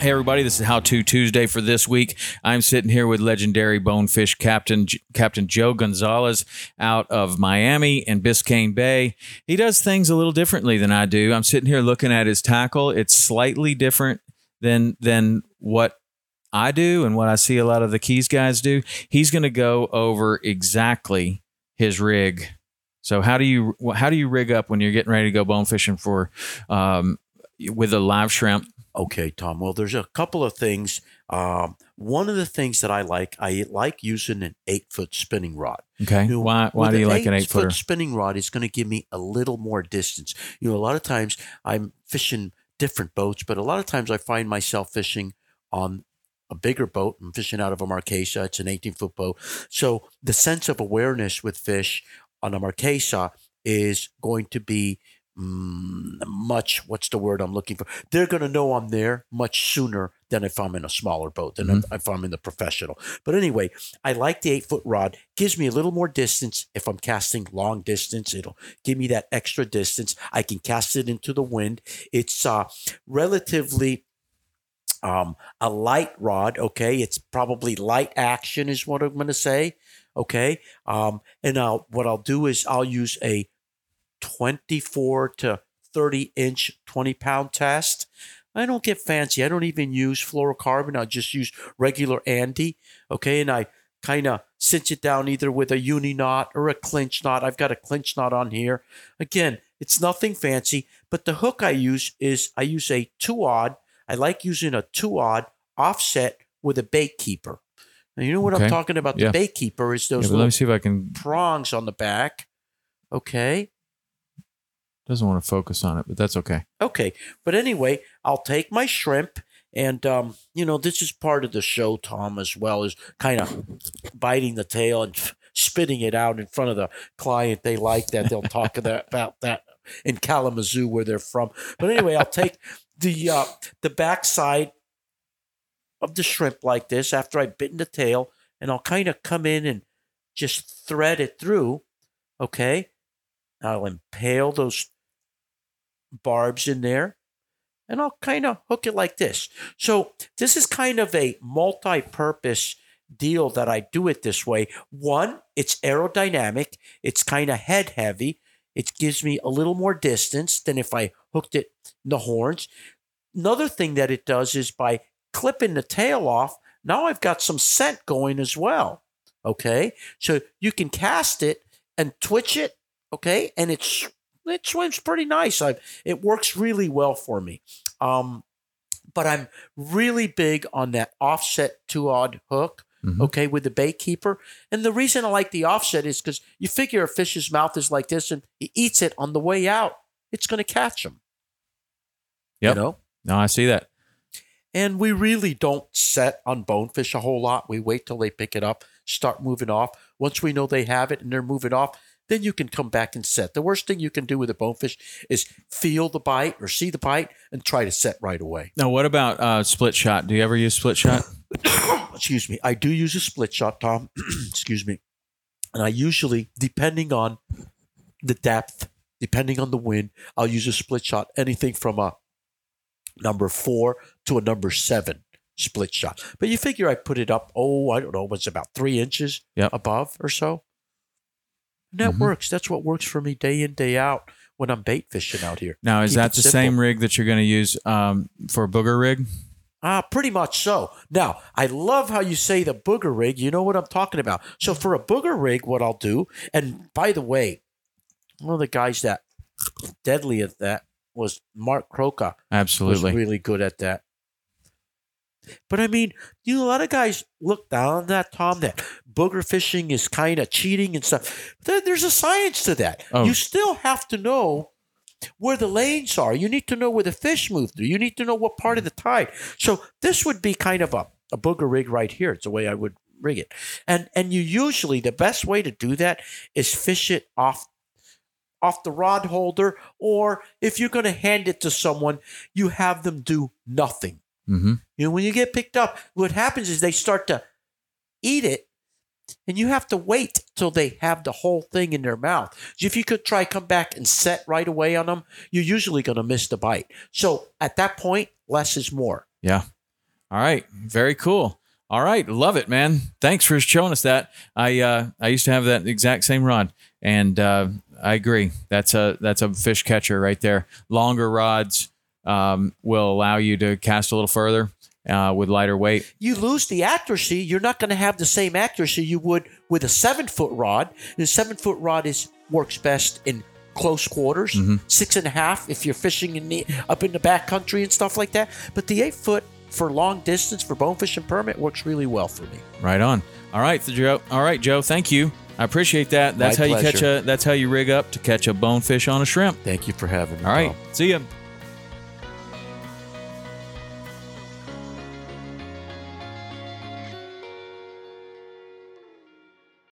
Hey everybody, this is How To Tuesday for this week. I'm sitting here with legendary bonefish captain Captain Joe Gonzalez out of Miami and Biscayne Bay. He does things a little differently than I do. I'm sitting here looking at his tackle. It's slightly different than than what I do and what I see a lot of the Keys guys do. He's going to go over exactly his rig. So how do you how do you rig up when you're getting ready to go bone fishing for um, with a live shrimp? Okay, Tom. Well, there's a couple of things. Um, one of the things that I like, I like using an eight foot spinning rod. Okay. You know, why do you an like an eight foot spinning rod? It's going to give me a little more distance. You know, a lot of times I'm fishing different boats, but a lot of times I find myself fishing on a bigger boat. I'm fishing out of a Marquesa. It's an 18 foot boat. So the sense of awareness with fish on a Marquesa is going to be much what's the word i'm looking for they're going to know i'm there much sooner than if i'm in a smaller boat than Mm-hmm. if i'm in the professional but anyway i like the eight foot rod gives me a little more distance if i'm casting long distance it'll give me that extra distance i can cast it into the wind it's uh relatively um, a light rod. Okay, it's probably light action is what I'm going to say. Okay, um, and now what I'll do is I'll use a 24 to 30 inch 20 pound test. I don't get fancy. I don't even use fluorocarbon. I just use regular Ande. Okay, and I kind of cinch it down either with a uni knot or a clinch knot. I've got a clinch knot on here. Again, it's nothing fancy, but the hook I use is I use a two aught. I like using a two aught offset with a bait keeper. Now, you know what Okay. I'm talking about? Yeah. The bait keeper is Yeah, those but let little me see if I can. prongs on the back. Okay. Doesn't want to focus on it, but that's okay. Okay. But anyway, I'll take my shrimp and um, you know, this is part of the show, Tom, as well as kind of biting the tail and spitting it out in front of the client. They like that. They'll talk about that in Kalamazoo where they're from. But anyway, I'll take the uh, the backside of the shrimp like this after I've bitten the tail, and I'll kind of come in and just thread it through. Okay. I'll impale those barbs in there and I'll kind of hook it like this. So this is kind of a multi-purpose deal that I do it this way. One, it's aerodynamic. It's kind of head heavy. It gives me a little more distance than if I hooked it in the horns. Another thing that it does is by clipping the tail off, now I've got some scent going as well. Okay. So you can cast it and twitch it. Okay. And it's it swims pretty nice. I, it works really well for me. Um, but I'm really big on that offset two aught hook. Mhm. Okay, with the bait keeper. And the reason I like the offset is because you figure a fish's mouth is like this and he eats it on the way out, it's going to catch him. Yep. You know? No, I see that. And we really don't set on bonefish a whole lot. We wait till they pick it up, start moving off. Once we know they have it and they're moving off, then you can come back and set. The worst thing you can do with a bonefish is feel the bite or see the bite and try to set right away. Now, what about uh, split shot? Do you ever use split shot? Excuse me. I do use a split shot, Tom. Excuse me. And I usually, depending on the depth, depending on the wind, I'll use a split shot, anything from a number four to a number seven split shot. But you figure I put it up, oh, I don't know, what's about three inches Yep. above or so. And that Mhm. works. That's what works for me day in, day out when I'm bait fishing out here. Now, is Keep that the simple. same rig that you're going to use um, for a booger rig? Ah, pretty much so. Now, I love how you say the booger rig. You know what I'm talking about. So for a booger rig, what I'll do, and by the way, one of the guys that deadly at that was Mark Krowka. Absolutely. Was really good at that. But I mean, you know, a lot of guys look down on that, Tom, that booger fishing is kind of cheating and stuff. There- There's a science to that. Oh. You still have to know where the lanes are. You need to know where the fish move through. You need to know what part of the tide. So this would be kind of a, a booger rig right here. It's the way I would rig it. And and you usually the best way to do that is fish it off off the rod holder, or if you're going to hand it to someone, you have them do nothing. Hmm You know, when you get picked up, what happens is they start to eat it, and you have to wait till they have the whole thing in their mouth. If you could try come back and set right away on them, you're usually going to miss the bite. So at that point, less is more. Yeah. All right. Very cool. All right. Love it, man. Thanks for showing us that. I uh, I used to have that exact same rod, and uh, I agree. That's a that's a fish catcher right there. Longer rods um, will allow you to cast a little further uh, with lighter weight. You lose the accuracy. You're not going to have the same accuracy you would with a seven foot rod. The seven foot rod is works best in close quarters, six and a half if you're fishing in the up in the back country and stuff like that. But the eight foot for long distance for bonefish and permit works really well for me. Right on. All right, Joe. All right, Joe. Thank you. I appreciate that. That's My how you catch a. That's how you rig up to catch a bonefish on a shrimp. Thank you for having me. All right. Tom. See ya.